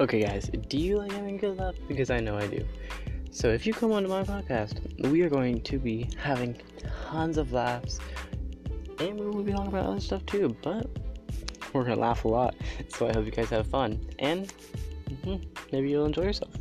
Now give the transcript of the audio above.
Okay, guys, do you like having good luck? Because I know I do. So if you come onto my podcast, we are going to be having tons of laughs, and we will be talking about other stuff too. But we're gonna laugh a lot, so I hope you guys have fun, and mm-hmm, maybe you'll enjoy yourself.